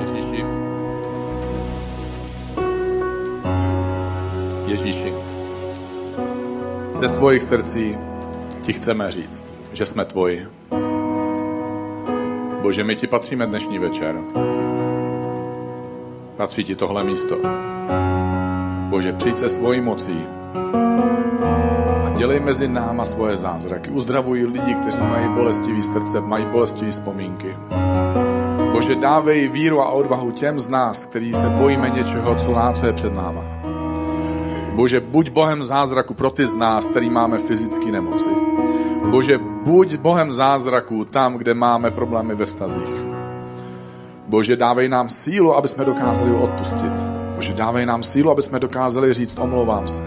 Ježíši. Ježíši. Ze svojich srdcí ti chceme říct, že jsme tvoji. Bože, my ti patříme dnešní večer. Patří ti tohle místo. Bože, přijď se svojí mocí a dělej mezi náma svoje zázraky. Uzdravuj lidi, kteří mají bolestivý srdce, mají bolestivé vzpomínky. Bože, dávej víru a odvahu těm z nás, kteří se bojíme něčeho, co, co je před náma. Bože, buď Bohem zázraku pro ty z nás, který máme fyzické nemoci. Bože, buď Bohem zázraku tam, kde máme problémy ve vztazích. Bože, dávej nám sílu, aby jsme dokázali odpustit. Bože, dávej nám sílu, aby jsme dokázali říct, omlouvám se.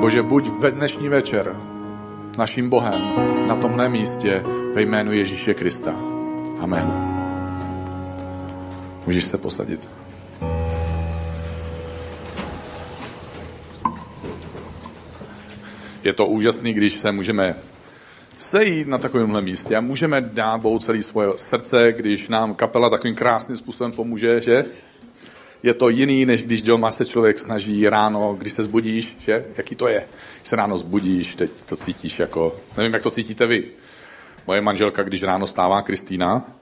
Bože, buď ve dnešní večer naším Bohem na tomhle místě ve jménu Ježíše Krista. Amen. Můžeš se posadit. Je to úžasný, když se můžeme sejít na takovémhle místě a můžeme dát Bohu celé svoje srdce, když nám kapela takovým krásným způsobem pomůže, že? Je to jiný, než když doma se člověk snaží ráno, když se zbudíš, že? Jaký to je? Když se ráno zbudíš, teď to cítíš jako, nevím, jak to cítíte vy. Moje manželka, když ráno stává Kristýna,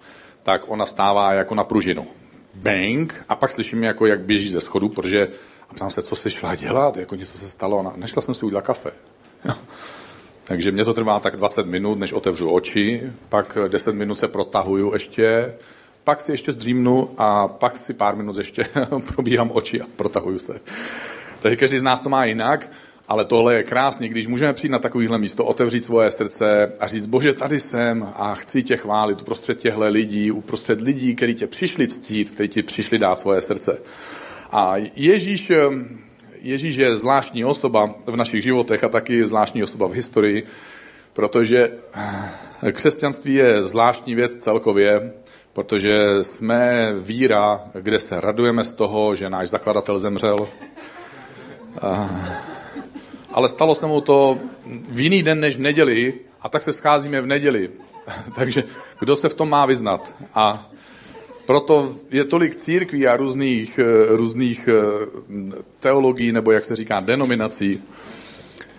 tak ona stává jako na pružinu. Bang! A pak slyším, jako, jak běží ze schodu, protože a ptám se, co jsi šla dělat, jako něco se stalo. Ona, nešla jsem si udělat kafe. Takže mě to trvá tak 20 minut, než otevřu oči, pak 10 minut se protahuju ještě, pak si ještě zdřímnu a pak si pár minut ještě probíhám oči a protahuju se. Takže každý z nás to má jinak, ale tohle je krásný, když můžeme přijít na takovýhle místo, otevřít svoje srdce a říct, bože, tady jsem a chci tě chválit uprostřed těchto lidí, uprostřed lidí, kteří tě přišli ctít, kteří ti přišli dát svoje srdce. A Ježíš Ježíš je zvláštní osoba v našich životech a taky zvláštní osoba v historii, protože křesťanství je zvláštní věc celkově, protože jsme víra, kde se radujeme z toho, že náš zakladatel zemřel. Ale stalo se mu to v jiný den než v neděli a tak se scházíme v neděli. Takže kdo se v tom má vyznat? A proto je tolik církví a různých, eh, různých eh, teologií, nebo jak se říká, denominací.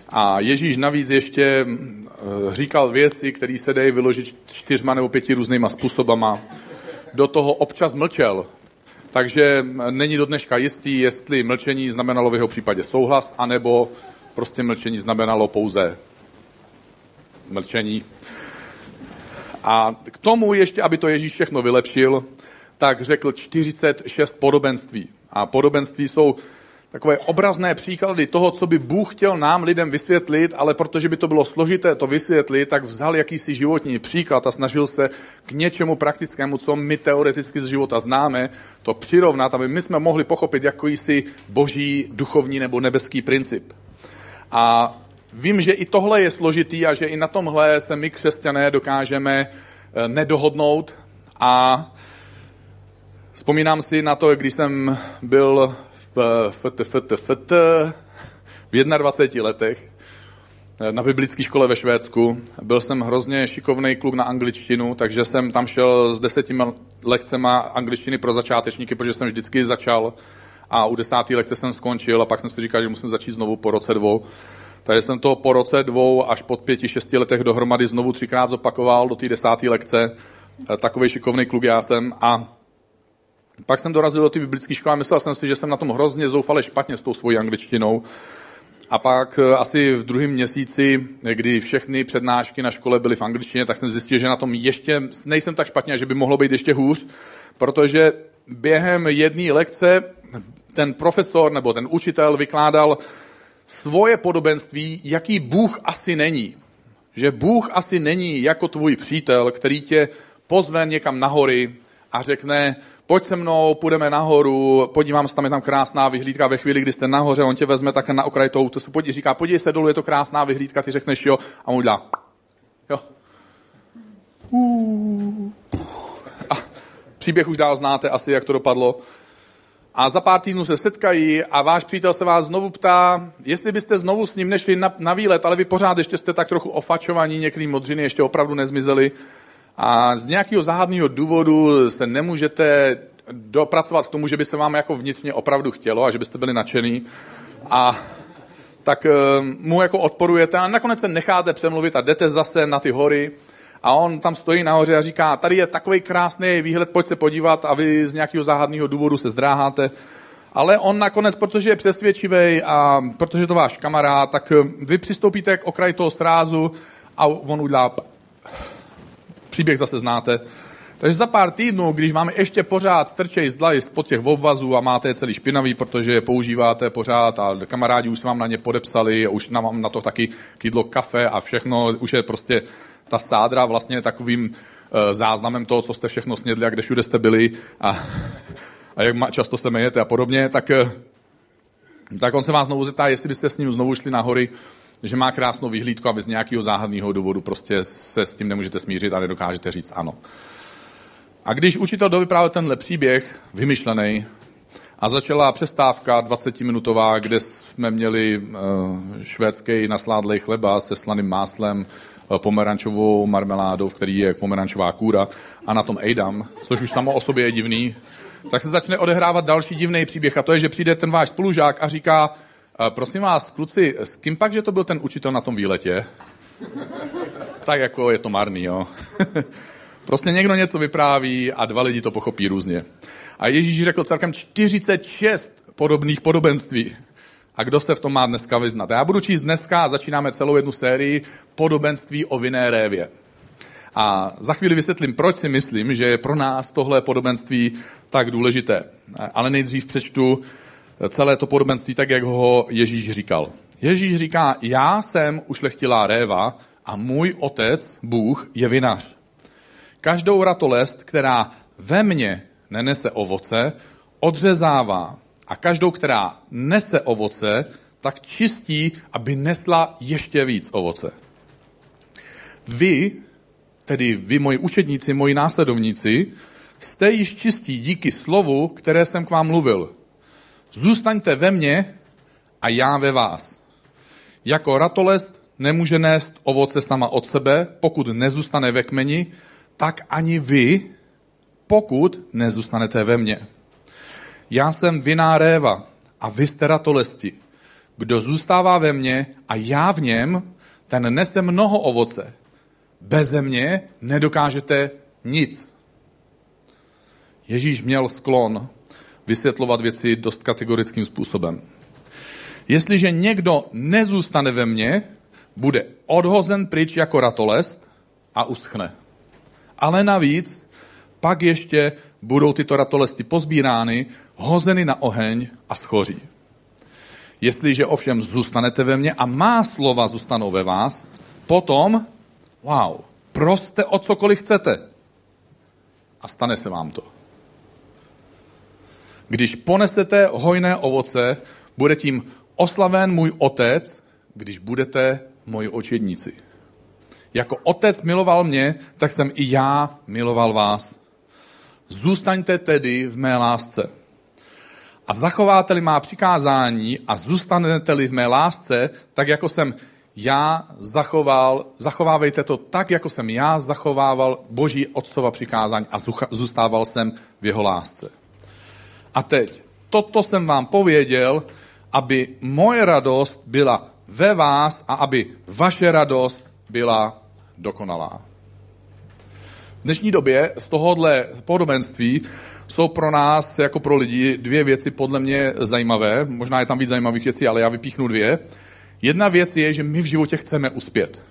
A Ježíš navíc ještě eh, říkal věci, které se dají vyložit čtyřma nebo pěti různýma způsobama. Do toho občas mlčel. Takže není do dneška jistý, jestli mlčení znamenalo v jeho případě souhlas, anebo prostě mlčení znamenalo pouze mlčení. A k tomu ještě, aby to Ježíš všechno vylepšil, tak řekl 46 podobenství. A podobenství jsou takové obrazné příklady toho, co by Bůh chtěl nám lidem vysvětlit, ale protože by to bylo složité to vysvětlit, tak vzal jakýsi životní příklad a snažil se k něčemu praktickému, co my teoreticky z života známe, to přirovnat, aby my jsme mohli pochopit jakýsi boží, duchovní nebo nebeský princip. A vím, že i tohle je složitý a že i na tomhle se my křesťané dokážeme eh, nedohodnout a Vzpomínám si na to, když jsem byl FT, FT, FT v 21 letech na biblické škole ve Švédsku. Byl jsem hrozně šikovný kluk na angličtinu, takže jsem tam šel s deseti lekcema angličtiny pro začátečníky, protože jsem vždycky začal a u desáté lekce jsem skončil a pak jsem si říkal, že musím začít znovu po roce dvou. Takže jsem to po roce dvou až po pěti, šesti letech dohromady znovu třikrát zopakoval do té desáté lekce. Takový šikovný kluk já jsem a pak jsem dorazil do té biblické školy a myslel jsem si, že jsem na tom hrozně zoufale špatně s tou svojí angličtinou. A pak eh, asi v druhém měsíci, kdy všechny přednášky na škole byly v angličtině, tak jsem zjistil, že na tom ještě nejsem tak špatně, že by mohlo být ještě hůř, protože během jedné lekce ten profesor nebo ten učitel vykládal svoje podobenství, jaký Bůh asi není. Že Bůh asi není jako tvůj přítel, který tě pozve někam nahory a řekne, pojď se mnou, půjdeme nahoru, podívám se, tam je tam krásná vyhlídka. Ve chvíli, kdy jste nahoře, on tě vezme také na okraj toho útesu, pojď, říká, podívej se dolů, je to krásná vyhlídka, ty řekneš jo, a on udělá, jo. A příběh už dál znáte asi, jak to dopadlo. A za pár týdnů se setkají a váš přítel se vás znovu ptá, jestli byste znovu s ním nešli na, na výlet, ale vy pořád ještě jste tak trochu ofačovaní, některý modřiny ještě opravdu nezmizely A z nějakého záhadného důvodu se nemůžete dopracovat k tomu, že by se vám jako vnitřně opravdu chtělo a že byste byli nadšený. A tak eh, mu jako odporujete a nakonec se necháte přemluvit a jdete zase na ty hory a on tam stojí nahoře a říká, tady je takový krásný výhled, pojď se podívat a vy z nějakého záhadného důvodu se zdráháte. Ale on nakonec, protože je přesvědčivý a protože to váš kamarád, tak eh, vy přistoupíte k okraji toho srázu a on udělá... Příběh zase znáte. Takže za pár týdnů, když vám ještě pořád trčej zdlaji spod těch obvazů a máte je celý špinavý, protože je používáte pořád a kamarádi už se vám na ně podepsali, a už vám na to taky kydlo kafe a všechno, už je prostě ta sádra vlastně takovým uh, záznamem toho, co jste všechno snědli a kde všude jste byli a, a jak často se mejete a podobně, tak, uh, tak on se vás znovu zeptá, jestli byste s ním znovu šli na hory, že má krásnou vyhlídku a vy z nějakého záhadného důvodu prostě se s tím nemůžete smířit a nedokážete říct ano. A když učitel dovyprávěl tenhle příběh, vymyšlený, a začala přestávka 20-minutová, kde jsme měli uh, švédský nasládlej chleba se slaným máslem, uh, pomerančovou marmeládou, v který je pomerančová kůra a na tom ejdam, což už samo o sobě je divný, tak se začne odehrávat další divný příběh a to je, že přijde ten váš spolužák a říká, prosím vás, kluci, s kým pak, že to byl ten učitel na tom výletě? tak jako je to marný, jo. Prostě někdo něco vypráví a dva lidi to pochopí různě. A Ježíš řekl celkem 46 podobných podobenství. A kdo se v tom má dneska vyznat? Já budu číst dneska a začínáme celou jednu sérii podobenství o vinné révě. A za chvíli vysvětlím, proč si myslím, že je pro nás tohle podobenství tak důležité. Ale nejdřív přečtu celé to podobenství tak, jak ho Ježíš říkal. Ježíš říká, já jsem ušlechtilá réva a můj otec, Bůh, je vinař. Každou ratolest, která ve mně nenese ovoce, odřezává. A každou, která nese ovoce, tak čistí, aby nesla ještě víc ovoce. Vy, tedy vy, moji učedníci, moji následovníci, jste již čistí díky slovu, které jsem k vám mluvil. Zůstaňte ve mně a já ve vás. Jako ratolest nemůže nést ovoce sama od sebe, pokud nezůstane ve kmeni, tak ani vy, pokud nezůstanete ve mně. Já jsem viná réva a vy jste ratolesti. Kdo zůstává ve mně a já v něm, ten nese mnoho ovoce. Beze mě nedokážete nic. Ježíš měl sklon vysvětlovat věci dost kategorickým způsobem. Jestliže někdo nezůstane ve mně, bude odhozen pryč jako ratolest a uschne ale navíc pak ještě budou tyto ratolesti pozbírány, hozeny na oheň a schoří. Jestliže ovšem zůstanete ve mně a má slova zůstanou ve vás, potom, wow, proste o cokoliv chcete. A stane se vám to. Když ponesete hojné ovoce, bude tím oslaven můj otec, když budete moji očedníci. Jako otec miloval mě, tak jsem i já miloval vás. Zůstaňte tedy v mé lásce. A zachováte-li má přikázání a zůstanete-li v mé lásce, tak jako jsem já zachoval, zachovávejte to tak, jako jsem já zachovával Boží otcova přikázání a zůstával jsem v jeho lásce. A teď, toto jsem vám pověděl, aby moje radost byla ve vás a aby vaše radost byla dokonalá. V dnešní době z tohohle podobenství jsou pro nás, jako pro lidi, dvě věci podle mě zajímavé. Možná je tam víc zajímavých věcí, ale já vypíchnu dvě. Jedna věc je, že my v životě chceme uspět.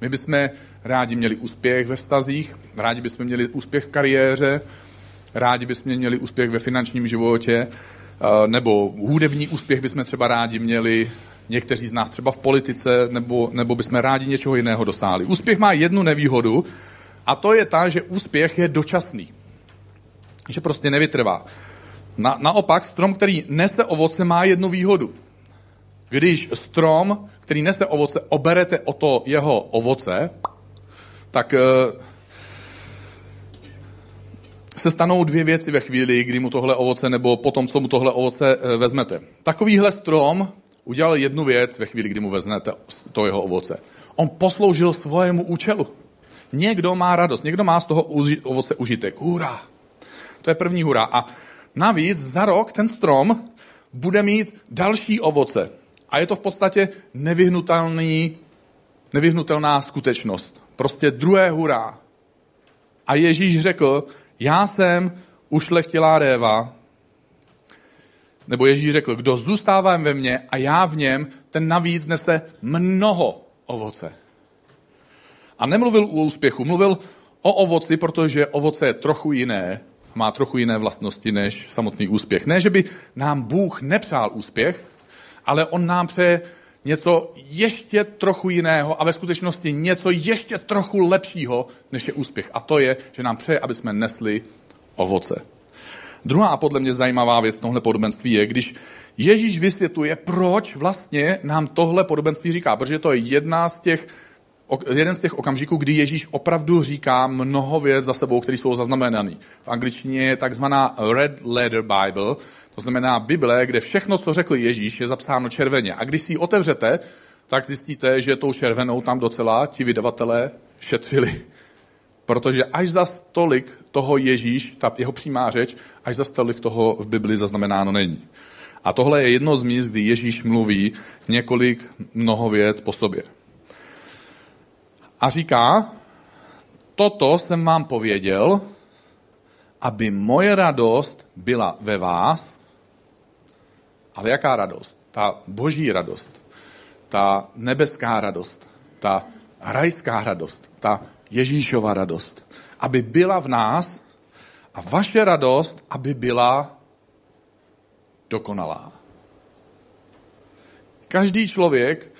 My bychom rádi měli úspěch ve vztazích, rádi bychom měli úspěch v kariéře, rádi bychom měli úspěch ve finančním životě, eh, nebo hudební úspěch bychom třeba rádi měli, někteří z nás třeba v politice, nebo, nebo bychom rádi něčeho jiného dosáhli. Úspěch má jednu nevýhodu, a to je ta, že úspěch je dočasný. Že prostě nevytrvá. Na, naopak, strom, který nese ovoce, má jednu výhodu. Když strom, který nese ovoce, oberete o to jeho ovoce, tak eh, se stanou dvě věci ve chvíli, kdy mu tohle ovoce, nebo potom, co mu tohle ovoce eh, vezmete. Takovýhle strom udělal jednu věc ve chvíli, kdy mu vezmete to jeho ovoce. On posloužil svojemu účelu. Někdo má radost, někdo má z toho ovoce užitek. Hurá! To je první hurá. A navíc za rok ten strom bude mít další ovoce. A je to v podstatě nevyhnutelný, nevyhnutelná skutečnost. Prostě druhé hurá. A Ježíš řekl, já jsem ušlechtilá réva, nebo Ježíš řekl, kdo zůstává ve mně a já v něm, ten navíc nese mnoho ovoce. A nemluvil o úspěchu, mluvil o ovoci, protože ovoce je trochu jiné, má trochu jiné vlastnosti než samotný úspěch. Ne, že by nám Bůh nepřál úspěch, ale on nám přeje něco ještě trochu jiného a ve skutečnosti něco ještě trochu lepšího, než je úspěch. A to je, že nám přeje, aby jsme nesli ovoce. Druhá podle mě zajímavá věc tohle podobenství je, když Ježíš vysvětluje, proč vlastně nám tohle podobenství říká, protože to je jedna z těch, jeden z těch okamžiků, kdy Ježíš opravdu říká mnoho věc za sebou, které jsou zaznamenané. V angličtině je takzvaná Red Letter Bible, to znamená Bible, kde všechno, co řekl Ježíš, je zapsáno červeně. A když si ji otevřete, tak zjistíte, že tou červenou tam docela ti vydavatelé šetřili. Protože až za stolik toho Ježíš, ta jeho přímá řeč, až za stolik toho v Bibli zaznamenáno není. A tohle je jedno z míst, kdy Ježíš mluví několik mnoho věd po sobě. A říká, toto jsem vám pověděl, aby moje radost byla ve vás. Ale jaká radost? Ta boží radost, ta nebeská radost, ta rajská radost, ta Ježíšova radost. Aby byla v nás a vaše radost, aby byla dokonalá. Každý člověk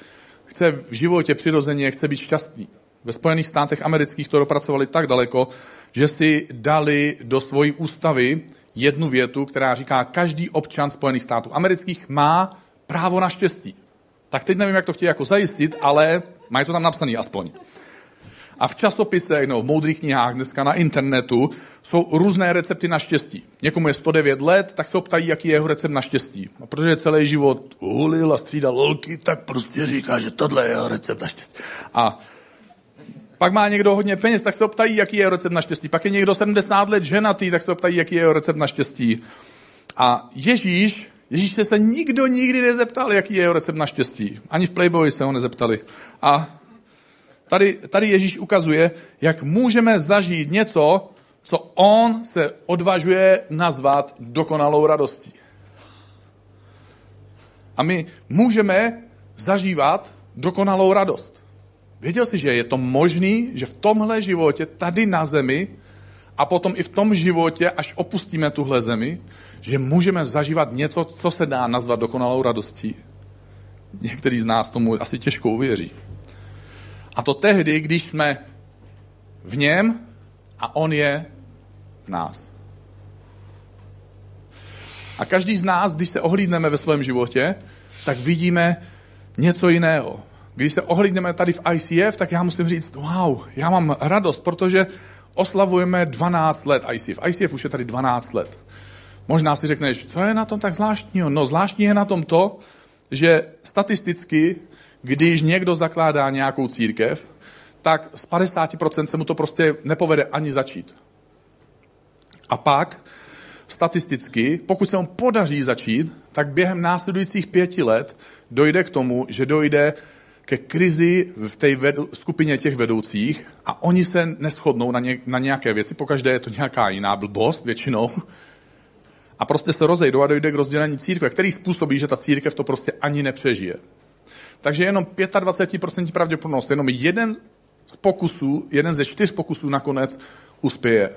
chce v životě přirozeně chce být šťastný. Ve Spojených státech amerických to dopracovali tak daleko, že si dali do svojí ústavy jednu větu, která říká, každý občan Spojených států amerických má právo na štěstí. Tak teď nevím, jak to chtějí jako zajistit, ale mají to tam napsané aspoň. A v časopisech nebo v moudrých knihách dneska na internetu jsou různé recepty na štěstí. Někomu je 109 let, tak se optají, jaký je jeho recept na štěstí. A protože celý život hulil a střídal lolky, tak prostě říká, že tohle je jeho recept na štěstí. A pak má někdo hodně peněz, tak se optají, jaký je jeho recept na štěstí. Pak je někdo 70 let ženatý, tak se optají, jaký je jeho recept na štěstí. A Ježíš, Ježíš se, se nikdo nikdy nezeptal, jaký je jeho recept na štěstí. Ani v Playboy se ho nezeptali. A Tady, tady Ježíš ukazuje, jak můžeme zažít něco, co on se odvažuje nazvat dokonalou radostí. A my můžeme zažívat dokonalou radost. Věděl jsi, že je to možný, že v tomhle životě, tady na zemi, a potom i v tom životě, až opustíme tuhle zemi, že můžeme zažívat něco, co se dá nazvat dokonalou radostí. Některý z nás tomu asi těžko uvěří. A to tehdy, když jsme v něm a on je v nás. A každý z nás, když se ohlídneme ve svém životě, tak vidíme něco jiného. Když se ohlídneme tady v ICF, tak já musím říct, wow, já mám radost, protože oslavujeme 12 let ICF. ICF už je tady 12 let. Možná si řekneš, co je na tom tak zvláštního? No zvláštní je na tom to, že statisticky když někdo zakládá nějakou církev, tak z 50% se mu to prostě nepovede ani začít. A pak statisticky, pokud se mu podaří začít, tak během následujících pěti let dojde k tomu, že dojde ke krizi v té vedu, skupině těch vedoucích a oni se neschodnou na, ně, na nějaké věci, pokaždé je to nějaká jiná blbost většinou, a prostě se rozejdou a dojde k rozdělení církve, který způsobí, že ta církev to prostě ani nepřežije. Takže jenom 25% pravděpodobnost, jenom jeden z pokusů, jeden ze čtyř pokusů nakonec uspěje.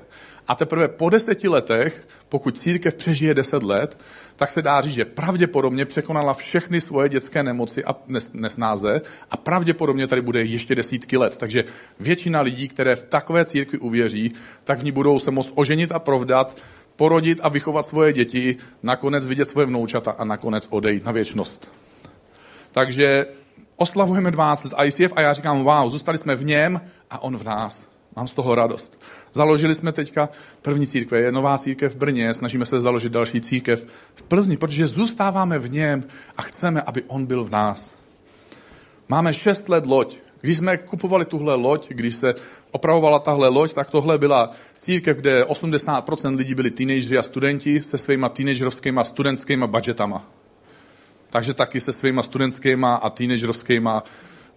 A teprve po deseti letech, pokud církev přežije deset let, tak se dá říct, že pravděpodobně překonala všechny svoje dětské nemoci a nesnáze a pravděpodobně tady bude ještě desítky let. Takže většina lidí, které v takové církvi uvěří, tak v ní budou se moct oženit a provdat, porodit a vychovat svoje děti, nakonec vidět svoje vnoučata a nakonec odejít na věčnost. Takže oslavujeme 12 let ICF a já říkám, wow, zůstali jsme v něm a on v nás. Mám z toho radost. Založili jsme teďka první církve, je nová církev v Brně, snažíme se založit další církev v Plzni, protože zůstáváme v něm a chceme, aby on byl v nás. Máme šest let loď, Když jsme kupovali tuhle loď, když se opravovala tahle loď, tak tohle byla církev, kde 80% lidí byli teenageři a studenti se svýma teenagerovskýma studentskýma budgetama. Takže taky se svýma studentskýma a teenagerovskýma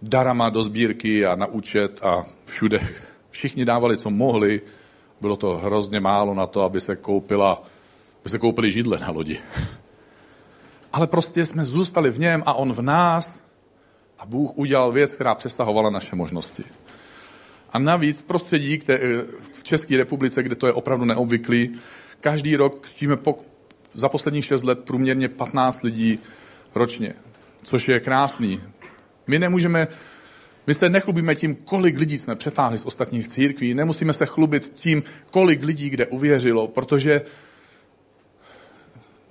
darama do sbírky a na účet a všude. Všichni dávali, co mohli. Bylo to hrozně málo na to, aby se koupila, aby se koupili židle na lodi. Ale prostě jsme zůstali v něm a on v nás a Bůh udělal věc, která přesahovala naše možnosti. A navíc v prostředí kde, v České republice, kde to je opravdu neobvyklý, každý rok křtíme po, za posledních 6 let průměrně 15 lidí ročně, což je krásný. My nemůžeme, my se nechlubíme tím, kolik lidí jsme přetáhli z ostatních církví, nemusíme se chlubit tím, kolik lidí kde uvěřilo, protože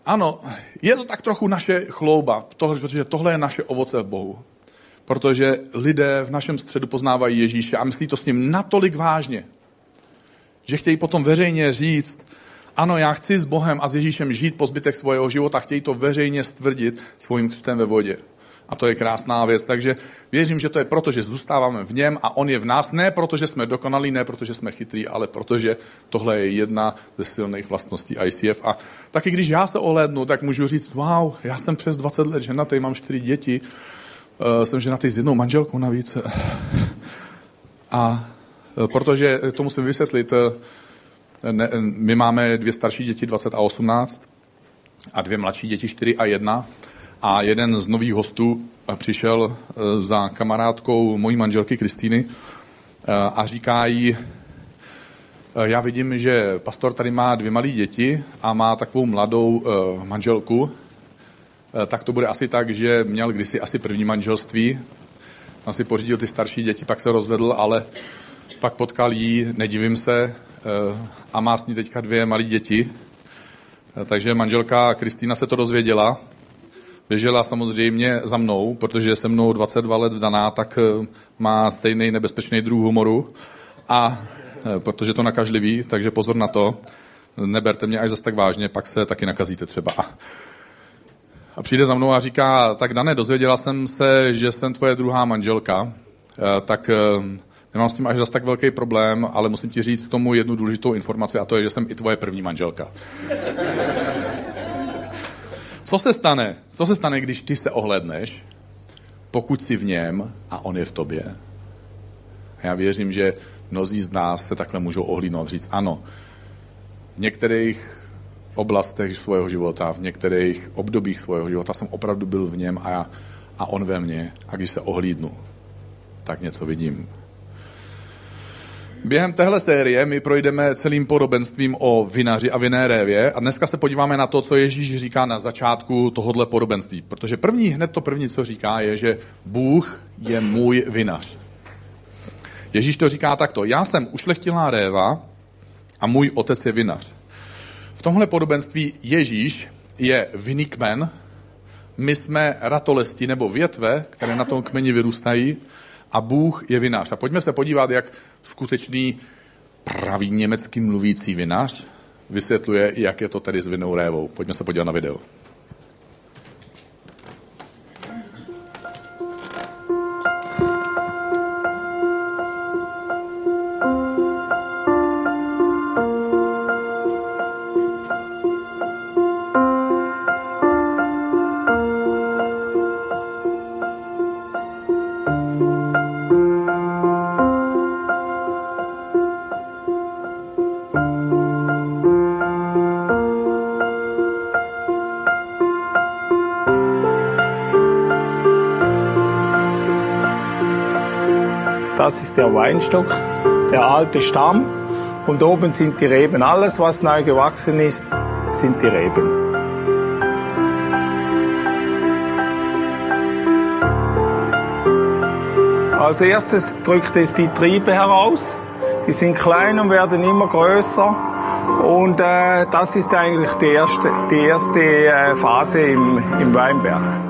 ano, je to tak trochu naše chlouba, protože tohle je naše ovoce v Bohu. Protože lidé v našem středu poznávají Ježíše a myslí to s ním natolik vážně, že chtějí potom veřejně říct, ano, já chci s Bohem a s Ježíšem žít po zbytek svého života, chtějí to veřejně stvrdit svým křtem ve vodě. A to je krásná věc. Takže věřím, že to je proto, že zůstáváme v něm a on je v nás. Ne proto, že jsme dokonalí, ne proto, že jsme chytrý, ale protože tohle je jedna ze silných vlastností ICF. A taky když já se ohlédnu, tak můžu říct, wow, já jsem přes 20 let ženatý, mám čtyři děti, uh, jsem ženatý s jednou manželkou navíc. A uh, protože to musím vysvětlit, ne, my máme dvě starší děti, 20 a 18, a dvě mladší děti, 4 a 1. A jeden z nových hostů přišel eh, za kamarádkou mojí manželky Kristýny eh, a říká jí, eh, já vidím, že pastor tady má dvě malé děti a má takovou mladou manželku, tak to bude asi tak, že měl kdysi asi první manželství, on si pořídil ty starší děti, pak se rozvedl, ale pak potkal jí, nedivím se, a má s ní teďka dvě malé děti. Takže manželka Kristýna se to dozvěděla běžela samozřejmě za mnou, protože se mnou 22 let vdaná, tak eh, má stejný nebezpečný druh humoru a eh, protože to nakažlivý, takže pozor na to. Neberte mě až zase tak vážně, pak se taky nakazíte třeba. A přijde za mnou a říká, tak Dané, dozvěděla jsem se, že jsem tvoje druhá manželka, eh, tak nemám s tím až zase tak velký problém, ale musím ti říct tomu jednu důležitou informaci a to je, že jsem i tvoje první manželka. Co se stane? Co se stane, když ty se ohledneš, pokud jsi v něm a on je v tobě? A já věřím, že mnozí z nás se takhle můžou ohlídnout, říct ano, v některých oblastech svého života, v některých obdobích svého života jsem opravdu byl v něm a, já, a on ve mně. A když se ohlídnu, tak něco vidím. Během téhle série my projdeme celým podobenstvím o vinaři a vinné révě a dneska se podíváme na to, co Ježíš říká na začátku tohohle podobenství. Protože první, hned to první, co říká, je, že Bůh je můj vinař. Ježíš to říká takto. Já jsem ušlechtilá réva a můj otec je vinař. V tomhle podobenství Ježíš je vinný kmen, my jsme ratolesti nebo větve, které na tom kmeni vyrůstají a Bůh je vinář. A pojďme se podívat, jak skutečný pravý německý mluvící vinař vysvětluje, jak je to tedy s vinou révou. Pojďme se podívat na video. Das ist der Weinstock, der alte Stamm. Und oben sind die Reben. Alles, was neu gewachsen ist, sind die Reben. Als erstes drückt es die Triebe heraus. Die sind klein und werden immer größer. Und äh, das ist eigentlich die erste, die erste äh, Phase im, im Weinberg.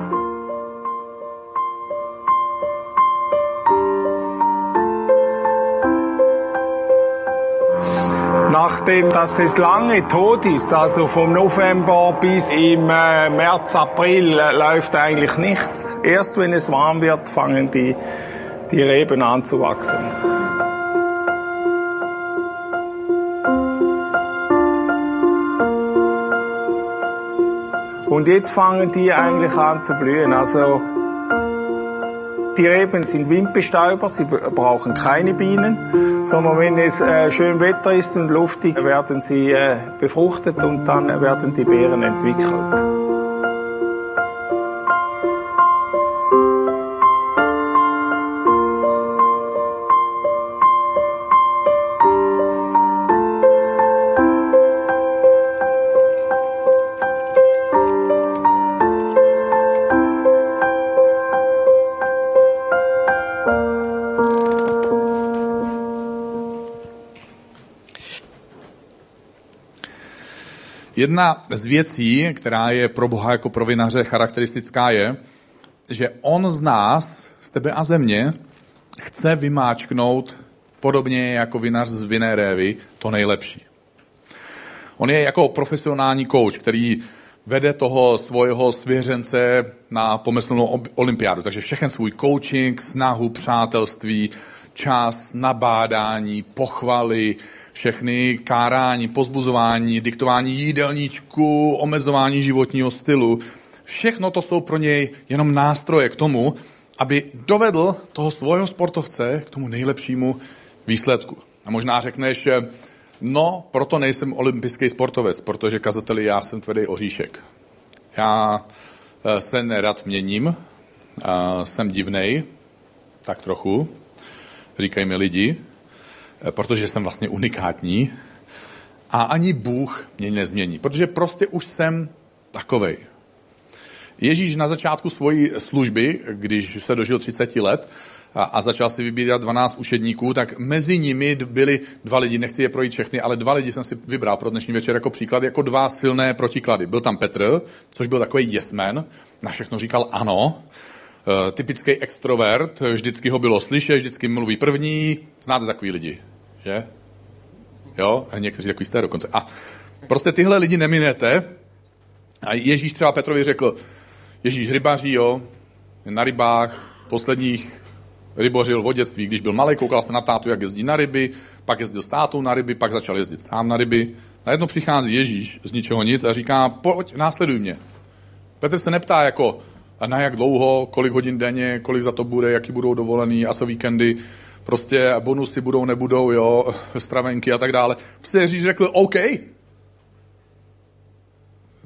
Nachdem dass es lange tot ist, also vom November bis im äh, März, April äh, läuft eigentlich nichts. Erst wenn es warm wird, fangen die die Reben anzuwachsen. Und jetzt fangen die eigentlich an zu blühen. Also die Reben sind Windbestäuber, sie brauchen keine Bienen, sondern wenn es äh, schön Wetter ist und luftig, werden sie äh, befruchtet und dann werden die Beeren entwickelt. Jedna z věcí, která je pro Boha jako pro vinaře charakteristická, je, že on z nás, z tebe a země, chce vymáčknout podobně jako vinař z vinné révy to nejlepší. On je jako profesionální kouč, který vede toho svého svěřence na pomyslnou olympiádu. Takže všechen svůj coaching, snahu, přátelství, čas, nabádání, pochvaly, všechny kárání, pozbuzování, diktování jídelníčku, omezování životního stylu, všechno to jsou pro něj jenom nástroje k tomu, aby dovedl toho svého sportovce k tomu nejlepšímu výsledku. A možná řekneš, no, proto nejsem olympijský sportovec, protože kazateli já jsem tvrdý oříšek. Já eh, se nerad měním, jsem divnej, tak trochu, říkají mi lidi, Eh, protože jsem vlastně unikátní a ani Bůh mě nezmění, protože prostě už jsem takovej. Ježíš na začátku svojí služby, když se dožil 30 let a, a začal si vybírat 12 učedníků, tak mezi nimi byli dva lidi, nechci je projít všechny, ale dva lidi jsem si vybral pro dnešní večer jako příklad, jako dva silné protiklady. Byl tam Petr, což byl takový jesmen, na všechno říkal ano, Eh, typický extrovert, vždycky ho bylo slyšet, vždycky mluví první, znáte takový lidi, že? Jo, a někteří takový jste dokonce. A prostě tyhle lidi neminete. A Ježíš třeba Petrovi řekl, Ježíš rybaří, jo, na rybách, posledních rybořil v dětství, když byl malý, koukal se na tátu, jak jezdí na ryby, pak jezdil s tátou na ryby, pak začal jezdit sám na ryby. Najednou přichází Ježíš z ničeho nic a říká, pojď, následuj mě. Petr se neptá jako, a na jak dlouho, kolik hodin denně, kolik za to bude, jaký budou dovolený a co víkendy, prostě bonusy budou, nebudou, jo, stravenky a tak dále. Prostě Ježíš řekl, OK.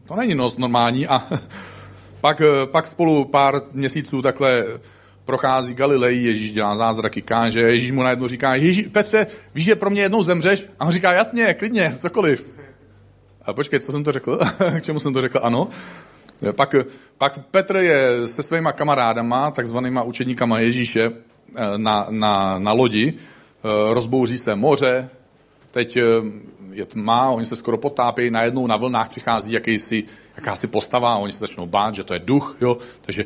To není nos normální a pak, pak spolu pár měsíců takhle prochází Galilei, Ježíš dělá zázraky, káže, Ježíš mu najednou říká, Ježíš, Petře, víš, že pro mě jednou zemřeš? A on říká, jasně, klidně, cokoliv. A počkej, co jsem to řekl? K čemu jsem to řekl? Ano. Pak, pak Petr je se svýma kamarádama, takzvanýma učeníkama Ježíše, eh, na, na, na lodi, eh, rozbouří se moře, teď eh, je tma, oni se skoro potápějí, najednou na vlnách přichází jakýsi, jakási postava, oni se začnou bát, že to je duch, jo, takže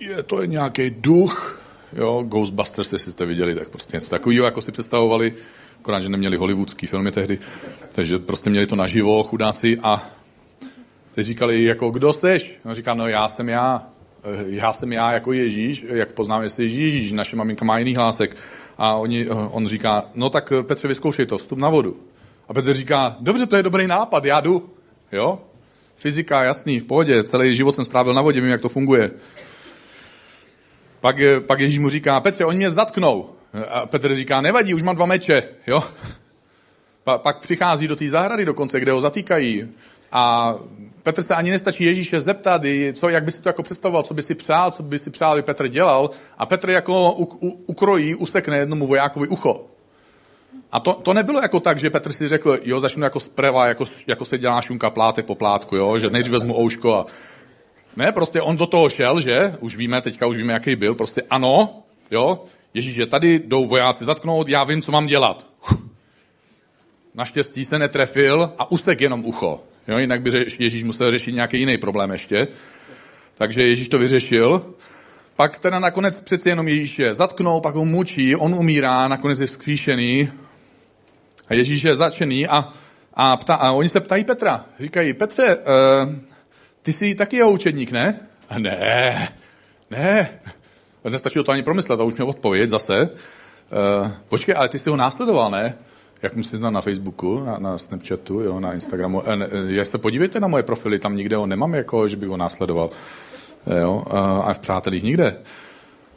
je to je nějaký duch, jo, Ghostbusters, jestli jste viděli, tak prostě něco takového, jako si představovali, akorát, že neměli hollywoodský filmy tehdy, takže prostě měli to naživo, chudáci, a říkali, jako kdo seš? On říká, no já jsem já. Eh, já jsem já jako Ježíš, jak poznám, jestli je Ježíš, naše maminka má jiný hlásek. A oni, eh, on říká, no tak eh, Petře, vyzkoušej to, vstup na vodu. A Petr říká, dobře, to je dobrý nápad, já jdu. Jo? Fyzika, jasný, v pohodě, celý život jsem strávil na vodě, vím, jak to funguje. Pak, pak Ježíš mu říká, Petře, oni mě zatknou. A Petr říká, nevadí, už mám dva meče. Jo? Pa, pak přichází do té zahrady dokonce, kde ho zatýkají. A Petr se ani nestačí Ježíše zeptat, co, jak by si to jako představoval, co by si přál, co by si přál, aby Petr dělal. A Petr jako u, u, ukrojí, usekne jednomu vojákovi ucho. A to, to nebylo jako tak, že Petr si řekl, jo, začnu jako zprava, jako, jako se dělá šunka plátek po plátku, jo, že nejdřív vezmu ouško a... Ne, prostě on do toho šel, že? Už víme, teďka už víme, jaký byl. Prostě ano, jo, Ježíš je tady, jdou vojáci zatknout, já vím, co mám dělat. Naštěstí se netrefil a usek jenom ucho. Jo, jinak by Ježíš musel řešit nějaký jiný problém ještě. Takže Ježíš to vyřešil. Pak teda nakonec přeci jenom Ježíš je zatknou, pak ho mučí, on umírá, nakonec je vzkříšený. A Ježíš je začený a, a, ptá, a oni se ptají Petra. Říkají, Petře, uh, ty jsi taky jeho učedník, ne? A ne, ne, Nestačilo to ani promyslet a už měl odpověď zase. Uh, počkej, ale ty jsi ho následoval, ne? Jak myslím na, na Facebooku, na, na Snapchatu, jo, na Instagramu. E, je, se podívejte na moje profily, tam nikde ho nemám, jako, že bych ho následoval. Jo, a, a v přátelích nikde.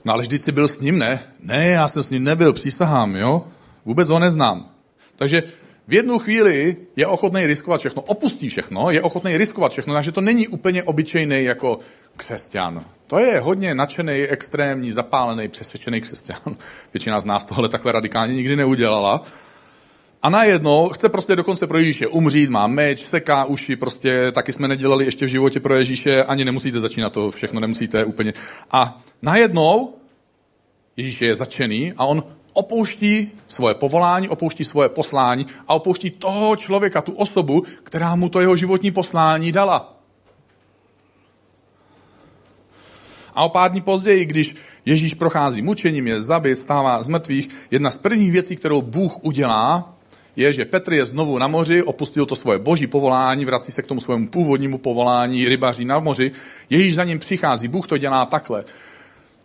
No ale vždyť jsi byl s ním, ne? Ne, já jsem s ním nebyl, přísahám, jo? Vůbec ho neznám. Takže v jednu chvíli je ochotný riskovat všechno, opustí všechno, je ochotný riskovat všechno, takže to není úplně obyčejný jako křesťan. To je hodně nadšený, extrémní, zapálený, přesvědčený křesťan. Většina z nás tohle takhle radikálně nikdy neudělala. A najednou chce prostě dokonce pro Ježíše umřít, má meč, seká uši, prostě taky jsme nedělali ještě v životě pro Ježíše, ani nemusíte začínat to všechno, nemusíte úplně. A najednou Ježíš je začený a on opouští svoje povolání, opouští svoje poslání a opouští toho člověka, tu osobu, která mu to jeho životní poslání dala. A o pár dní později, když Ježíš prochází mučením, je zabit, stává z mrtvých, jedna z prvních věcí, kterou Bůh udělá, je, že Petr je znovu na moři, opustil to svoje boží povolání, vrací se k tomu svému původnímu povolání, rybaří na moři. Ježíš za ním přichází, Bůh to dělá takhle.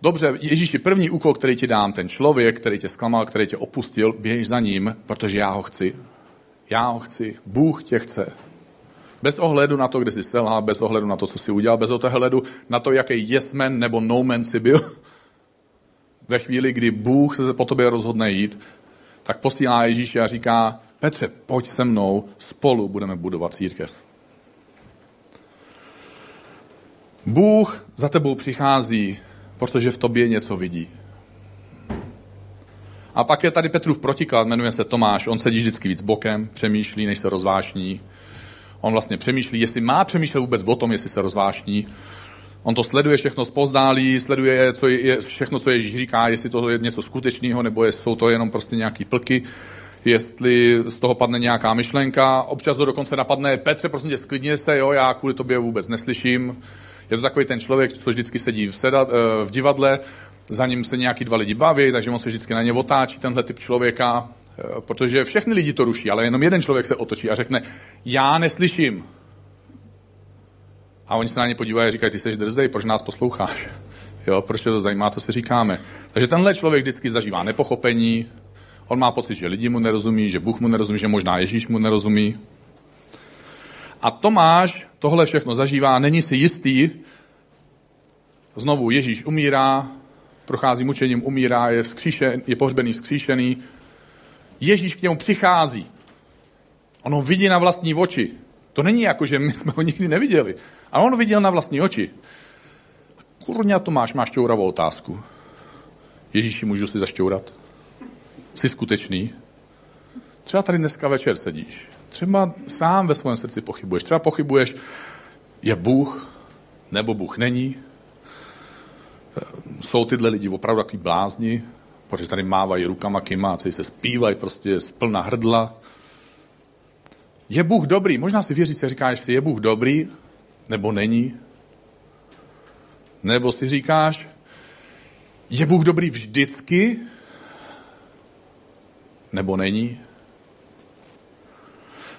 Dobře, Ježíši, první úkol, který ti dám, ten člověk, který tě zklamal, který tě opustil, běž za ním, protože já ho chci. Já ho chci. Bůh tě chce. Bez ohledu na to, kde jsi selhal, bez ohledu na to, co jsi udělal, bez ohledu na to, jaký jesmen nebo no man jsi byl. Ve chvíli, kdy Bůh se po tobě rozhodne jít, tak posílá Ježíše a říká, Petře, pojď se mnou, spolu budeme budovat církev. Bůh za tebou přichází, protože v tobě něco vidí. A pak je tady Petrův protiklad, jmenuje se Tomáš, on sedí vždycky víc bokem, přemýšlí, než se rozvášní. On vlastně přemýšlí, jestli má přemýšlet vůbec o tom, jestli se rozvášní. On to sleduje všechno zpozdálí, sleduje co je, všechno, co Ježíš říká, jestli to je něco skutečného, nebo jsou to jenom prostě nějaký plky, jestli z toho padne nějaká myšlenka. Občas to dokonce napadne, Petře, prosím tě, sklidně se, jo, já kvůli tobě vůbec neslyším. Je to takový ten člověk, co vždycky sedí v, sedat, eh, v divadle, za ním se nějaký dva lidi baví, takže on se vždycky na ně otáčí, tenhle typ člověka, eh, protože všechny lidi to ruší, ale jenom jeden člověk se otočí a řekne, já neslyším. A oni se na ně podívají a říkají, ty jsi drzej, proč nás posloucháš? Jo, proč tě to zajímá, co si říkáme? Takže tenhle člověk vždycky zažívá nepochopení, on má pocit, že lidi mu nerozumí, že Bůh mu nerozumí, že možná Ježíš mu nerozumí. A Tomáš tohle všechno zažívá, není si jistý. Znovu Ježíš umírá, prochází mučením, umírá, je, vzkříšen, je pohřbený, vzkříšený. Ježíš k němu přichází. On ho vidí na vlastní oči. To není jako, že my jsme ho nikdy neviděli. A on viděl na vlastní oči. Kurňa Tomáš, máš šťouravou otázku. Ježíši, můžu si zašťourat? Jsi skutečný? Třeba tady dneska večer sedíš. Třeba sám ve svém srdci pochybuješ. Třeba pochybuješ, je Bůh, nebo Bůh není. Jsou tyhle lidi opravdu takový blázni, protože tady mávají rukama kymáci, se zpívají prostě z plna hrdla. Je Bůh dobrý? Možná si věříš, si říkáš si, je Bůh dobrý, nebo není? Nebo si říkáš, je Bůh dobrý vždycky, nebo není?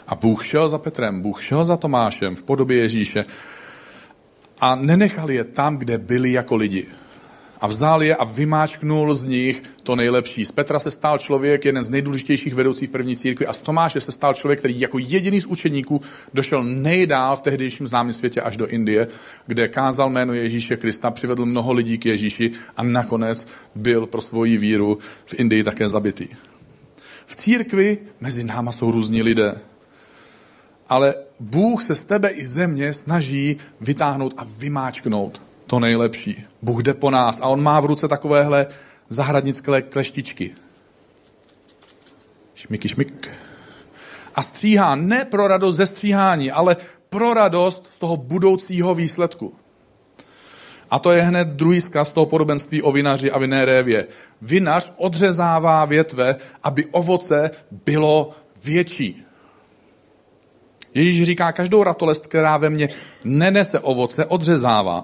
A Bůh šel za Petrem, Bůh šel za Tomášem v podobě Ježíše a nenechal je tam, kde byli jako lidi. A vzal je a vymáčknul z nich to nejlepší. Z Petra se stal člověk, jeden z nejdůležitějších vedoucích první církvy a z Tomáše se stal člověk, který jako jediný z učeníků došel nejdál v tehdejším známém světě až do Indie, kde kázal jméno Ježíše Krista, přivedl mnoho lidí k Ježíši a nakonec byl pro svoji víru v Indii také zabitý. V církvi mezi náma jsou různí lidé ale Bůh se z tebe i země snaží vytáhnout a vymáčknout to nejlepší. Bůh jde po nás a on má v ruce takovéhle zahradnické kleštičky. Šmiky, šmik. A stříhá ne pro radost ze stříhání, ale pro radost z toho budoucího výsledku. A to je hned druhý zkaz toho podobenství o vinaři a vinné révě. Vinař odřezává větve, aby ovoce bylo větší. Ježíš říká, každou ratolest, která ve mně nenese ovoce, odřezává.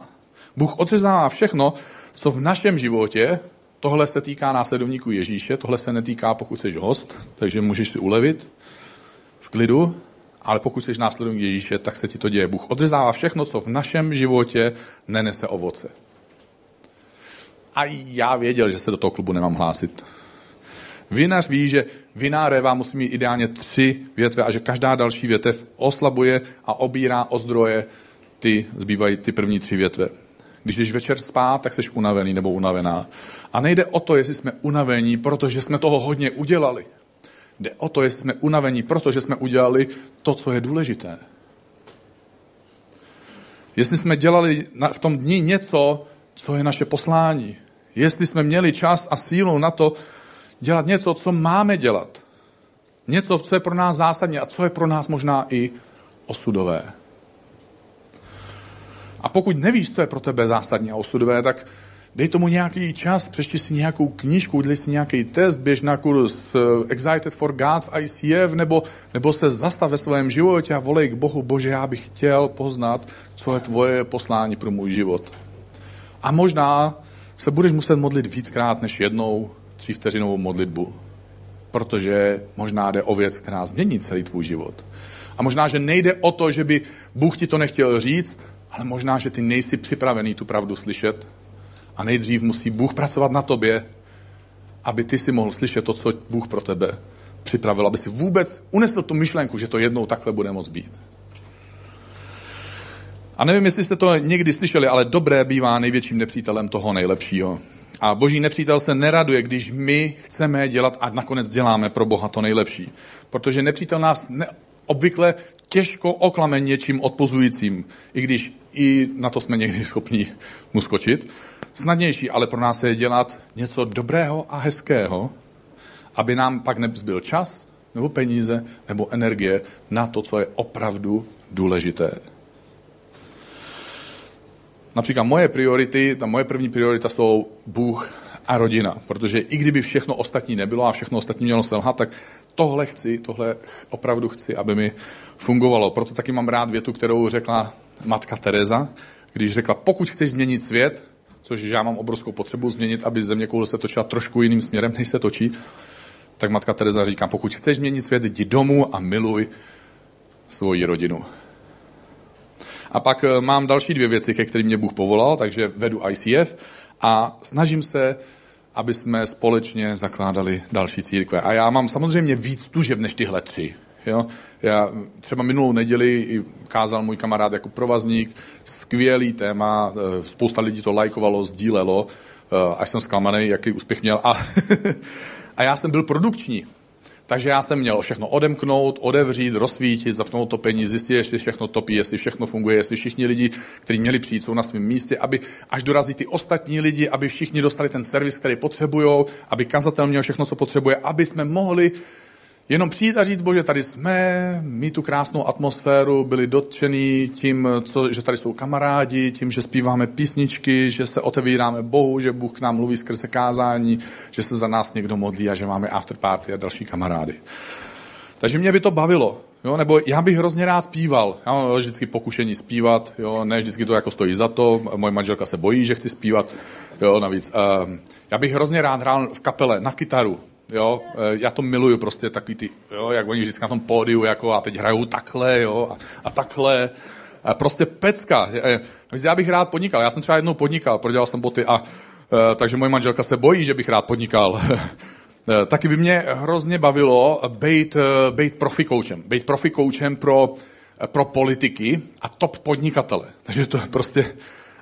Bůh odřezává všechno, co v našem životě, tohle se týká následovníků Ježíše, tohle se netýká, pokud jsi host, takže můžeš si ulevit v klidu, ale pokud jsi následovník Ježíše, tak se ti to děje. Bůh odřezává všechno, co v našem životě nenese ovoce. A já věděl, že se do toho klubu nemám hlásit. Vinař ví, že viná réva musí mít ideálně tři větve a že každá další větev oslabuje a obírá o zdroje ty zbývají ty první tři větve. Když jdeš večer spát, tak jsi unavený nebo unavená. A nejde o to, jestli jsme unavení, protože jsme toho hodně udělali. Jde o to, jestli jsme unavení, protože jsme udělali to, co je důležité. Jestli jsme dělali v tom dni něco, co je naše poslání. Jestli jsme měli čas a sílu na to dělat něco, co máme dělat. Něco, co je pro nás zásadní a co je pro nás možná i osudové. A pokud nevíš, co je pro tebe zásadní a osudové, tak dej tomu nějaký čas, přečti si nějakou knížku, udělej si nějaký test, běž na kurz eh, Excited for God v ICF, nebo, nebo se zastav ve svém životě a volej k Bohu, Bože, já bych chtěl poznat, co je tvoje poslání pro můj život. A možná se budeš muset modlit víckrát než jednou tří vteřinovou modlitbu, protože možná jde o věc, která změní celý tvůj život. A možná, že nejde o to, že by Bůh ti to nechtěl říct, ale možná, že ty nejsi připravený tu pravdu slyšet a nejdřív musí Bůh pracovat na tobě, aby ty si mohl slyšet to, co Bůh pro tebe připravil, aby si vůbec unesl tu myšlenku, že to jednou takhle bude moct být. A nevím, jestli jste to někdy slyšeli, ale dobré bývá největším nepřítelem toho nejlepšího. A boží nepřítel se neraduje, když my chceme dělat a nakonec děláme pro Boha to nejlepší. Protože nepřítel nás ne, obvykle těžko oklame něčím odpozujícím, i když i na to jsme někdy schopni mu skočit. Snadnější ale pro nás je dělat něco dobrého a hezkého, aby nám pak nezbyl čas, nebo peníze, nebo energie na to, co je opravdu důležité. Například moje priority, ta moje první priorita jsou Bůh a rodina, protože i kdyby všechno ostatní nebylo a všechno ostatní mělo selhat, tak tohle chci, tohle opravdu chci, aby mi fungovalo. Proto taky mám rád větu, kterou řekla matka Teresa, když řekla, pokud chceš změnit svět, což já mám obrovskou potřebu změnit, aby země koule se točila trošku jiným směrem, než se točí, tak matka Teresa říká, pokud chceš změnit svět, jdi domů a miluj svoji rodinu. A pak eh, mám další dvě věci, ke kterým mě Bůh povolal, takže vedu ICF a snažím se, aby jsme společně zakládali další církve. A já mám samozřejmě víc tužeb než tyhle tři. Jo? Já třeba minulou neděli kázal můj kamarád jako provazník, skvělý téma, eh, spousta lidí to lajkovalo, sdílelo, eh, až jsem zklamaný, jaký úspěch měl. A, a já jsem byl produkční. Takže já jsem měl všechno odemknout, odevřít, rozsvítit, zapnout topení, zjistit, jestli všechno topí, jestli všechno funguje, jestli všichni lidi, kteří měli přijít, jsou na svém místě, aby až dorazí ty ostatní lidi, aby všichni dostali ten servis, který potřebují, aby kazatel měl všechno, co potřebuje, aby jsme mohli Jenom přijít a říct, bože, tady jsme, mít tu krásnou atmosféru, byli dotčení tím, co, že tady jsou kamarádi, tím, že zpíváme písničky, že se otevíráme Bohu, že Bůh k nám mluví skrze kázání, že se za nás někdo modlí a že máme afterparty a další kamarády. Takže mě by to bavilo. Jo, nebo já bych hrozně rád zpíval. Já mám vždycky pokušení zpívat, jo, ne vždycky to jako stojí za to. Moje manželka se bojí, že chci zpívat. Jo, navíc. Uh, já bych hrozně rád hrál v kapele na kytaru. Jo, eh, já to miluju prostě takový ty, jo, jak oni vždycky na tom pódiu, jako a teď hrajou takhle, jo, a, a takhle. A prostě pecka. Eh, já bych rád podnikal. Já jsem třeba jednou podnikal, prodělal jsem boty a eh, takže moje manželka se bojí, že bych rád podnikal. Taky by mě hrozně bavilo být, být profi coachem. Být profi coachem pro, pro politiky a top podnikatele. Takže to prostě...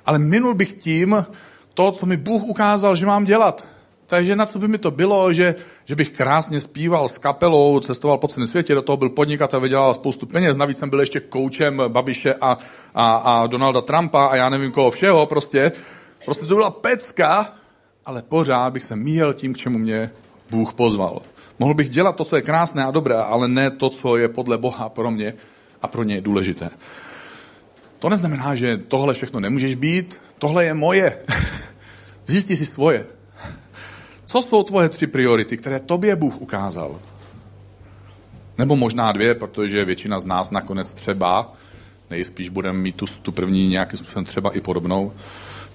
Ale minul bych tím to, co mi Bůh ukázal, že mám dělat. Takže na co by mi to bylo, že, že bych krásně zpíval s kapelou, cestoval po celém světě, do toho byl podnikatel, vydělal spoustu peněz, navíc jsem byl ještě koučem Babiše a, a, a Donalda Trumpa a já nevím koho všeho, prostě. Prostě to byla pecka, ale pořád bych se míjel tím, k čemu mě Bůh pozval. Mohl bych dělat to, co je krásné a dobré, ale ne to, co je podle Boha pro mě a pro ně důležité. To neznamená, že tohle všechno nemůžeš být, tohle je moje. Zjistí si svoje. Co jsou tvoje tři priority, které tobě Bůh ukázal? Nebo možná dvě, protože většina z nás nakonec třeba, nejspíš budeme mít tu, tu první nějakým způsobem třeba i podobnou,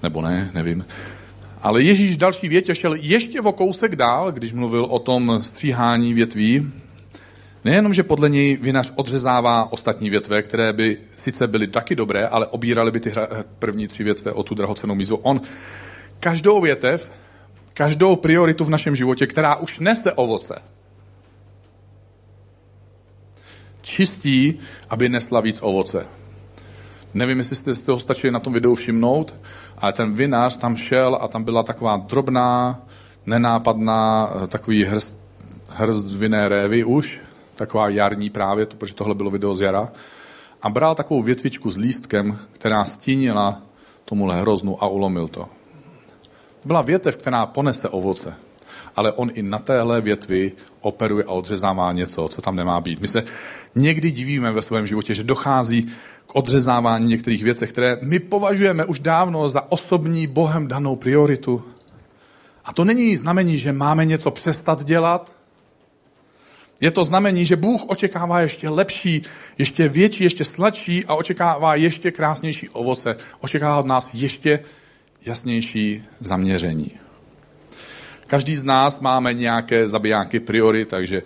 nebo ne, nevím. Ale Ježíš v další větě šel ještě o kousek dál, když mluvil o tom stříhání větví. Nejenom, že podle něj vinař odřezává ostatní větve, které by sice byly taky dobré, ale obírali by ty první tři větve o tu drahocenou mízu. On každou větev, každou prioritu v našem životě, která už nese ovoce, čistí, aby nesla víc ovoce. Nevím, jestli jste si toho stačili na tom videu všimnout, ale ten vinař tam šel a tam byla taková drobná, nenápadná, takový hrst, hrst vinné révy už, taková jarní právě, protože tohle bylo video z jara, a bral takovou větvičku s lístkem, která stínila tomuhle hroznu a ulomil to. Byla větev, která ponese ovoce, ale on i na téhle větvi operuje a odřezává něco, co tam nemá být. My se někdy divíme ve svém životě, že dochází k odřezávání některých věcí, které my považujeme už dávno za osobní Bohem danou prioritu. A to není znamení, že máme něco přestat dělat. Je to znamení, že Bůh očekává ještě lepší, ještě větší, ještě sladší a očekává ještě krásnější ovoce. Očekává od nás ještě jasnější zaměření. Každý z nás máme nějaké zabijáky priory, takže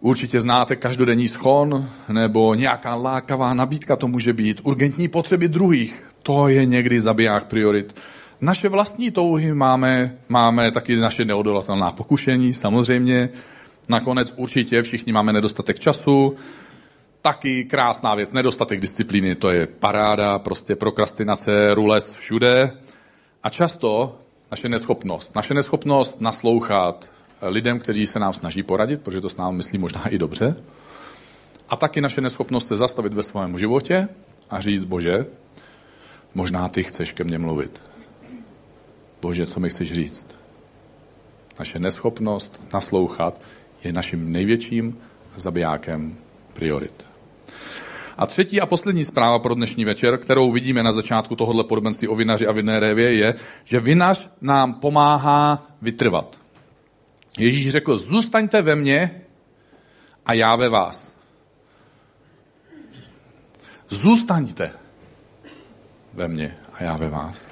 určitě znáte každodenní schon nebo nějaká lákavá nabídka to může být, urgentní potřeby druhých, to je někdy zabiják priorit. Naše vlastní touhy máme, máme taky naše neodolatelná pokušení, samozřejmě. Nakonec určitě všichni máme nedostatek času, taky krásná věc, nedostatek disciplíny, to je paráda, prostě prokrastinace, rules všude. A často naše neschopnost, naše neschopnost naslouchat lidem, kteří se nám snaží poradit, protože to s námi myslí možná i dobře. A taky naše neschopnost se zastavit ve svém životě a říct, bože, možná ty chceš ke mně mluvit. Bože, co mi chceš říct? Naše neschopnost naslouchat je naším největším zabijákem priorit. A třetí a poslední zpráva pro dnešní večer, kterou vidíme na začátku tohohle podobenství o vinaři a vinné révě, je, že vinař nám pomáhá vytrvat. Ježíš řekl, zůstaňte ve mně a já ve vás. Zůstaňte ve mně a já ve vás.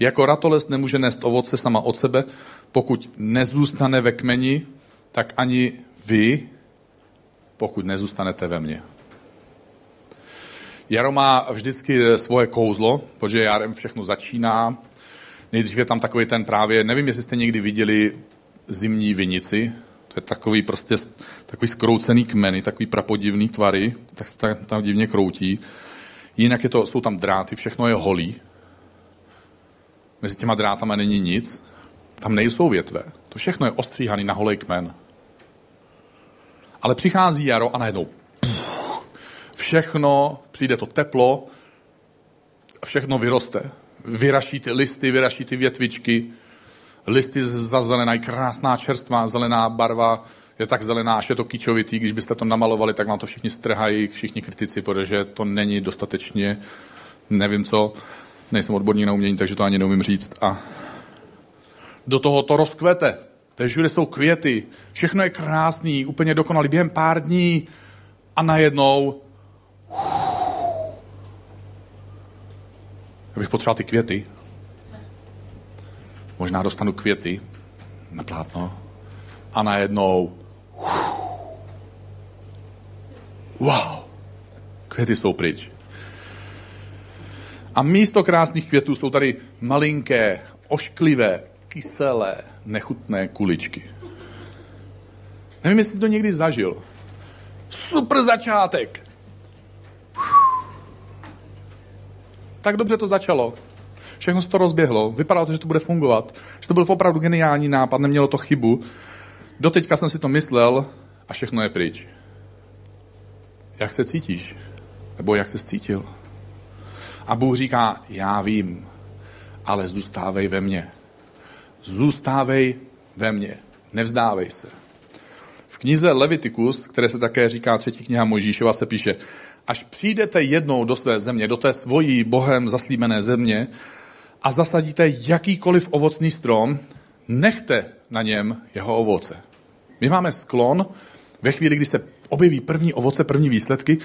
Jako ratolest nemůže nést ovoce sama od sebe, pokud nezůstane ve kmeni, tak ani vy, pokud nezůstanete ve mně. Jaro má vždycky svoje kouzlo, protože jarem všechno začíná. Nejdřív je tam takový ten právě, nevím, jestli jste někdy viděli zimní vinici, to je takový prostě takový skroucený kmeny, takový prapodivný tvary, tak se tam, tam divně kroutí. Jinak je to, jsou tam dráty, všechno je holý. Mezi těma drátama není nic. Tam nejsou větve. To všechno je ostříhaný na holej kmen. Ale přichází jaro a najednou všechno, přijde to teplo, všechno vyroste. Vyraší ty listy, vyraší ty větvičky, listy zazelenají, krásná čerstvá zelená barva, je tak zelená, až je to kýčovitý, když byste to namalovali, tak vám to všichni strhají, všichni kritici, protože to není dostatečně, nevím co, nejsem odborník na umění, takže to ani neumím říct. A do toho to rozkvete. Té všude jsou květy, všechno je krásný, úplně dokonalý, během pár dní a najednou já bych potřeboval ty květy. Možná dostanu květy na plátno a najednou wow, květy jsou pryč. A místo krásných květů jsou tady malinké, ošklivé, kyselé, nechutné kuličky. Nevím, jestli jsi to někdy zažil. Super začátek. Tak dobře to začalo. Všechno se to rozběhlo. Vypadalo to, že to bude fungovat. Že to byl opravdu geniální nápad, nemělo to chybu. Doteďka jsem si to myslel a všechno je pryč. Jak se cítíš? Nebo jak se cítil? A Bůh říká, já vím, ale zůstávej ve mně. Zůstávej ve mně. Nevzdávej se. V knize Levitikus, které se také říká třetí kniha Mojžíšova, se píše, až přijdete jednou do své země, do té svojí Bohem zaslíbené země a zasadíte jakýkoliv ovocný strom, nechte na něm jeho ovoce. My máme sklon ve chvíli, kdy se objeví první ovoce, první výsledky,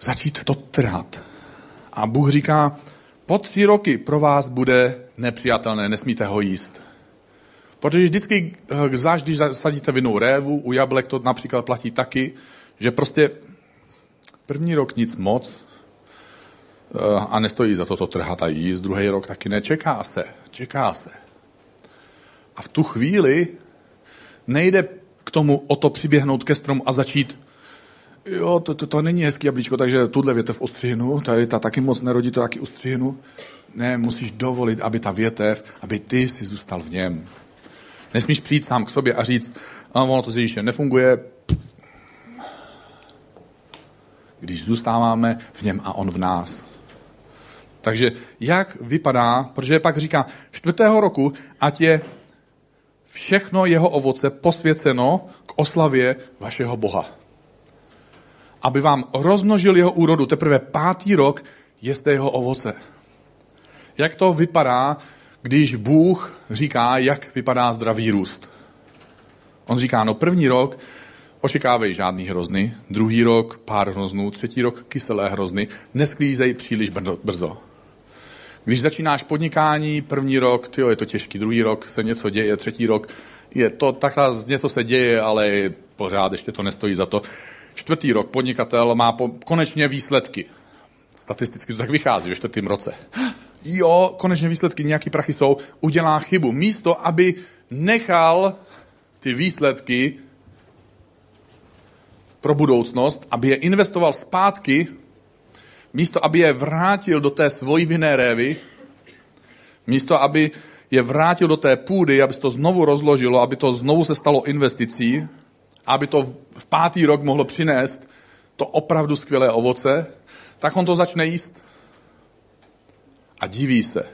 začít to trhat. A Bůh říká, po tři roky pro vás bude nepřijatelné, nesmíte ho jíst. Protože vždycky, eh, zvlášť když zasadíte vinou révu, u jablek to například platí taky, že prostě první rok nic moc, a nestojí za to to trhat a jíst, druhý rok taky nečeká se, čeká se. A v tu chvíli nejde k tomu o to přiběhnout ke stromu a začít jo, to, to, to není hezký jablíčko, takže tuhle větev ostřihnu, tady ta taky moc nerodí, to taky ostřihnu. Ne, musíš dovolit, aby ta větev, aby ty si zůstal v něm. Nesmíš přijít sám k sobě a říct, ono to Ježíšem nefunguje. Když zůstáváme v něm a on v nás. Takže jak vypadá, protože pak říká, čtvrtého roku, ať je všechno jeho ovoce posvěceno k oslavě vašeho Boha. Aby vám rozmnožil jeho úrodu. Teprve pátý rok jeste jeho ovoce. Jak to vypadá, když Bůh říká, jak vypadá zdravý růst? On říká, no první rok očekávej žádný hrozny, druhý rok pár hroznů, třetí rok kyselé hrozny, nesklízej příliš brzo. Když začínáš podnikání, první rok, tyjo, je to těžký, druhý rok se něco děje, třetí rok je to takhle, něco se děje, ale pořád ještě to nestojí za to. Čtvrtý rok podnikatel má po, konečně výsledky. Statisticky to tak vychází ve čtvrtém roce. Jo, konečně výsledky, nějaký prachy jsou, udělá chybu. Místo, aby nechal ty výsledky pro budoucnost, aby je investoval zpátky místo aby je vrátil do té svojí vinné révy, místo aby je vrátil do té půdy, aby se to znovu rozložilo, aby to znovu se stalo investicí, aby to v pátý rok mohlo přinést to opravdu skvělé ovoce, tak on to začne jíst. A diví se,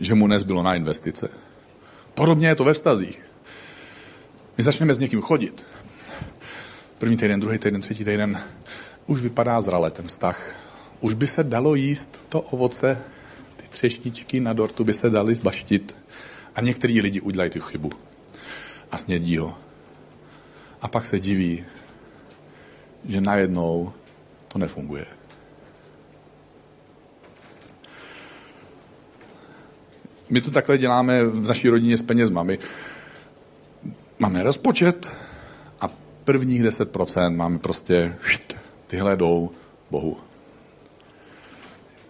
že mu nezbylo na investice. Podobně je to ve vztazích. My začneme s někým chodit. První týden, druhý týden, třetí týden už vypadá zrale ten vztah. Už by se dalo jíst to ovoce, ty třešničky na dortu by se dali zbaštit. A některý lidi udělají tu chybu a snědí ho. A pak se diví, že najednou to nefunguje. My to takhle děláme v naší rodině s penězma. My máme rozpočet prvních 10% máme prostě tyhle jdou Bohu.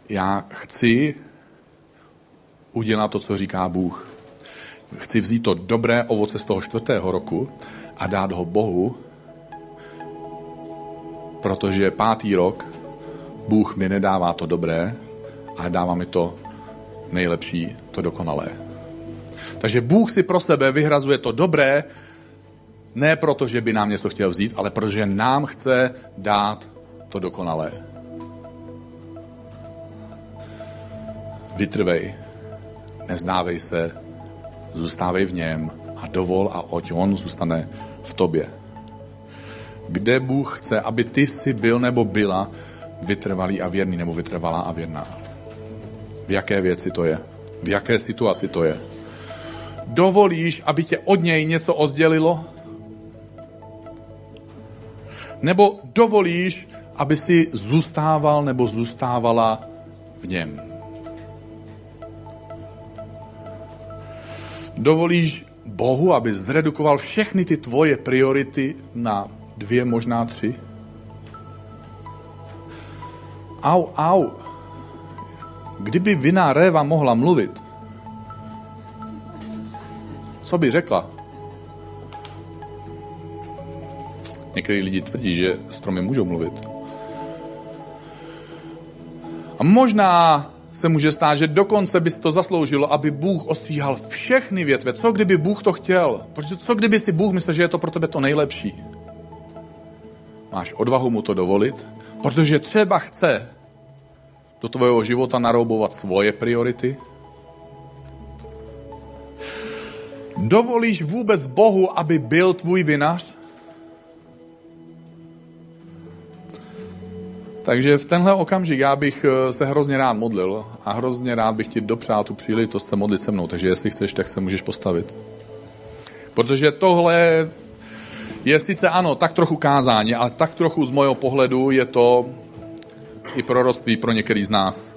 Já chci udělat to, co říká Bůh. Chci vzít to dobré ovoce z toho čtvrtého roku a dát ho Bohu, protože pátý rok Bůh mi nedává to dobré, a dává mi to nejlepší, to dokonalé. Takže Bůh si pro sebe vyhrazuje to dobré, ne proto, že by nám něco chtěl vzít, ale protože nám chce dát to dokonalé. Vytrvej, nezdávej se, zůstávej v něm a dovol a oť on zůstane v tobě. Kde Bůh chce, aby ty si byl nebo byla vytrvalý a věrný, nebo vytrvalá a věrná. V jaké věci to je? V jaké situaci to je? Dovolíš, aby tě od něj něco oddělilo? Nebo dovolíš, aby si zůstával nebo zůstávala v něm. Dovolíš Bohu, aby zredukoval všechny ty tvoje priority na dvě, možná tři? Au, au. Kdyby vina réva mohla mluvit, co by řekla? Někteří lidi tvrdí, že stromy můžou mluvit. A možná se může stát, že dokonce by to zasloužilo, aby Bůh ostříhal všechny větve. Co kdyby Bůh to chtěl? Protože co kdyby si Bůh myslel, že je to pro tebe to nejlepší? Máš odvahu mu to dovolit? Protože třeba chce do tvého života naroubovat svoje priority? Dovolíš vůbec Bohu, aby byl tvůj vinař? Takže v tenhle okamžik já bych eh, se hrozně rád modlil a hrozně rád bych ti dopřál tu příležitost se modlit se mnou, takže jestli chceš, tak se můžeš postavit. Protože tohle je sice ano, tak trochu kázání, ale tak trochu z mojho pohledu je to i proroctví pro některý z nás.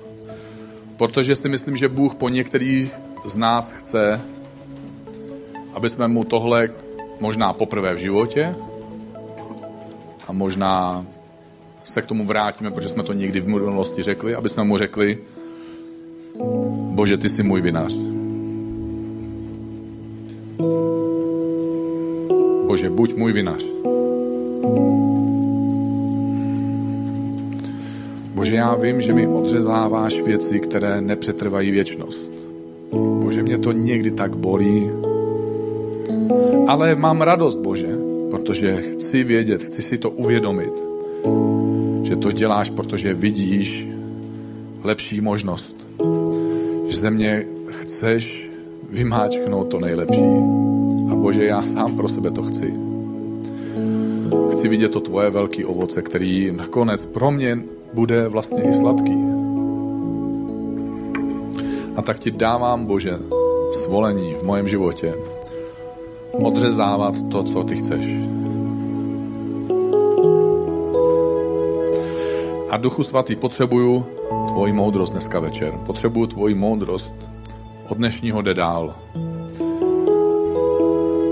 Protože si myslím, že Bůh po některých z nás chce, aby jsme mu tohle možná poprvé v životě a možná se k tomu vrátíme, protože jsme to někdy v minulosti řekli, aby jsme mu řekli, Bože, ty jsi můj vinař. Bože, buď můj vinař. Bože, já vím, že mi odřezáváš věci, které nepřetrvají věčnost. Bože, mě to někdy tak bolí, ale mám radost, Bože, protože chci vědět, chci si to uvědomit, že to děláš, protože vidíš lepší možnost. Že ze mě chceš vymáčknout to nejlepší. A Bože, já sám pro sebe to chci. Chci vidět to tvoje velký ovoce, který nakonec pro mě bude vlastně i sladký. A tak ti dávám, Bože, svolení v mojem životě odřezávat to, co ty chceš. A Duchu Svatý, potřebuju tvoji moudrost dneska večer. Potřebuju tvoji moudrost od dnešního jde dál.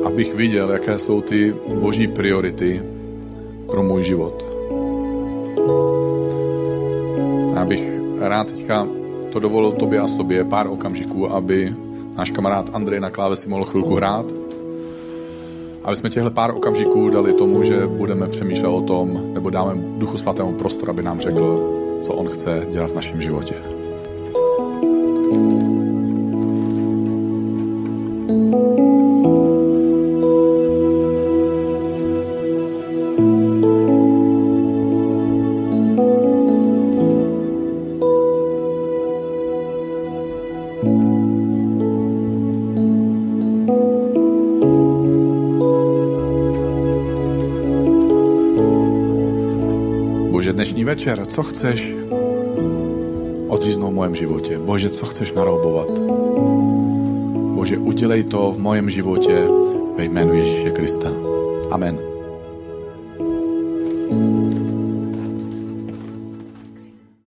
Abych viděl, jaké jsou ty boží priority pro můj život. Já bych rád teďka to dovolil tobě a sobě pár okamžiků, aby náš kamarád Andrej na klávesi mohl chvilku hrát. Aby jsme těchto pár okamžiků dali tomu, že budeme přemýšlet o tom, nebo dáme Duchu Svatému prostor, aby nám řekl, co on chce dělat v našem životě. Večer, co chceš odříznout v mojem životě? Bože, co chceš naroubovat? Bože, udělej to v mojem životě ve jménu Ježíše Krista. Amen.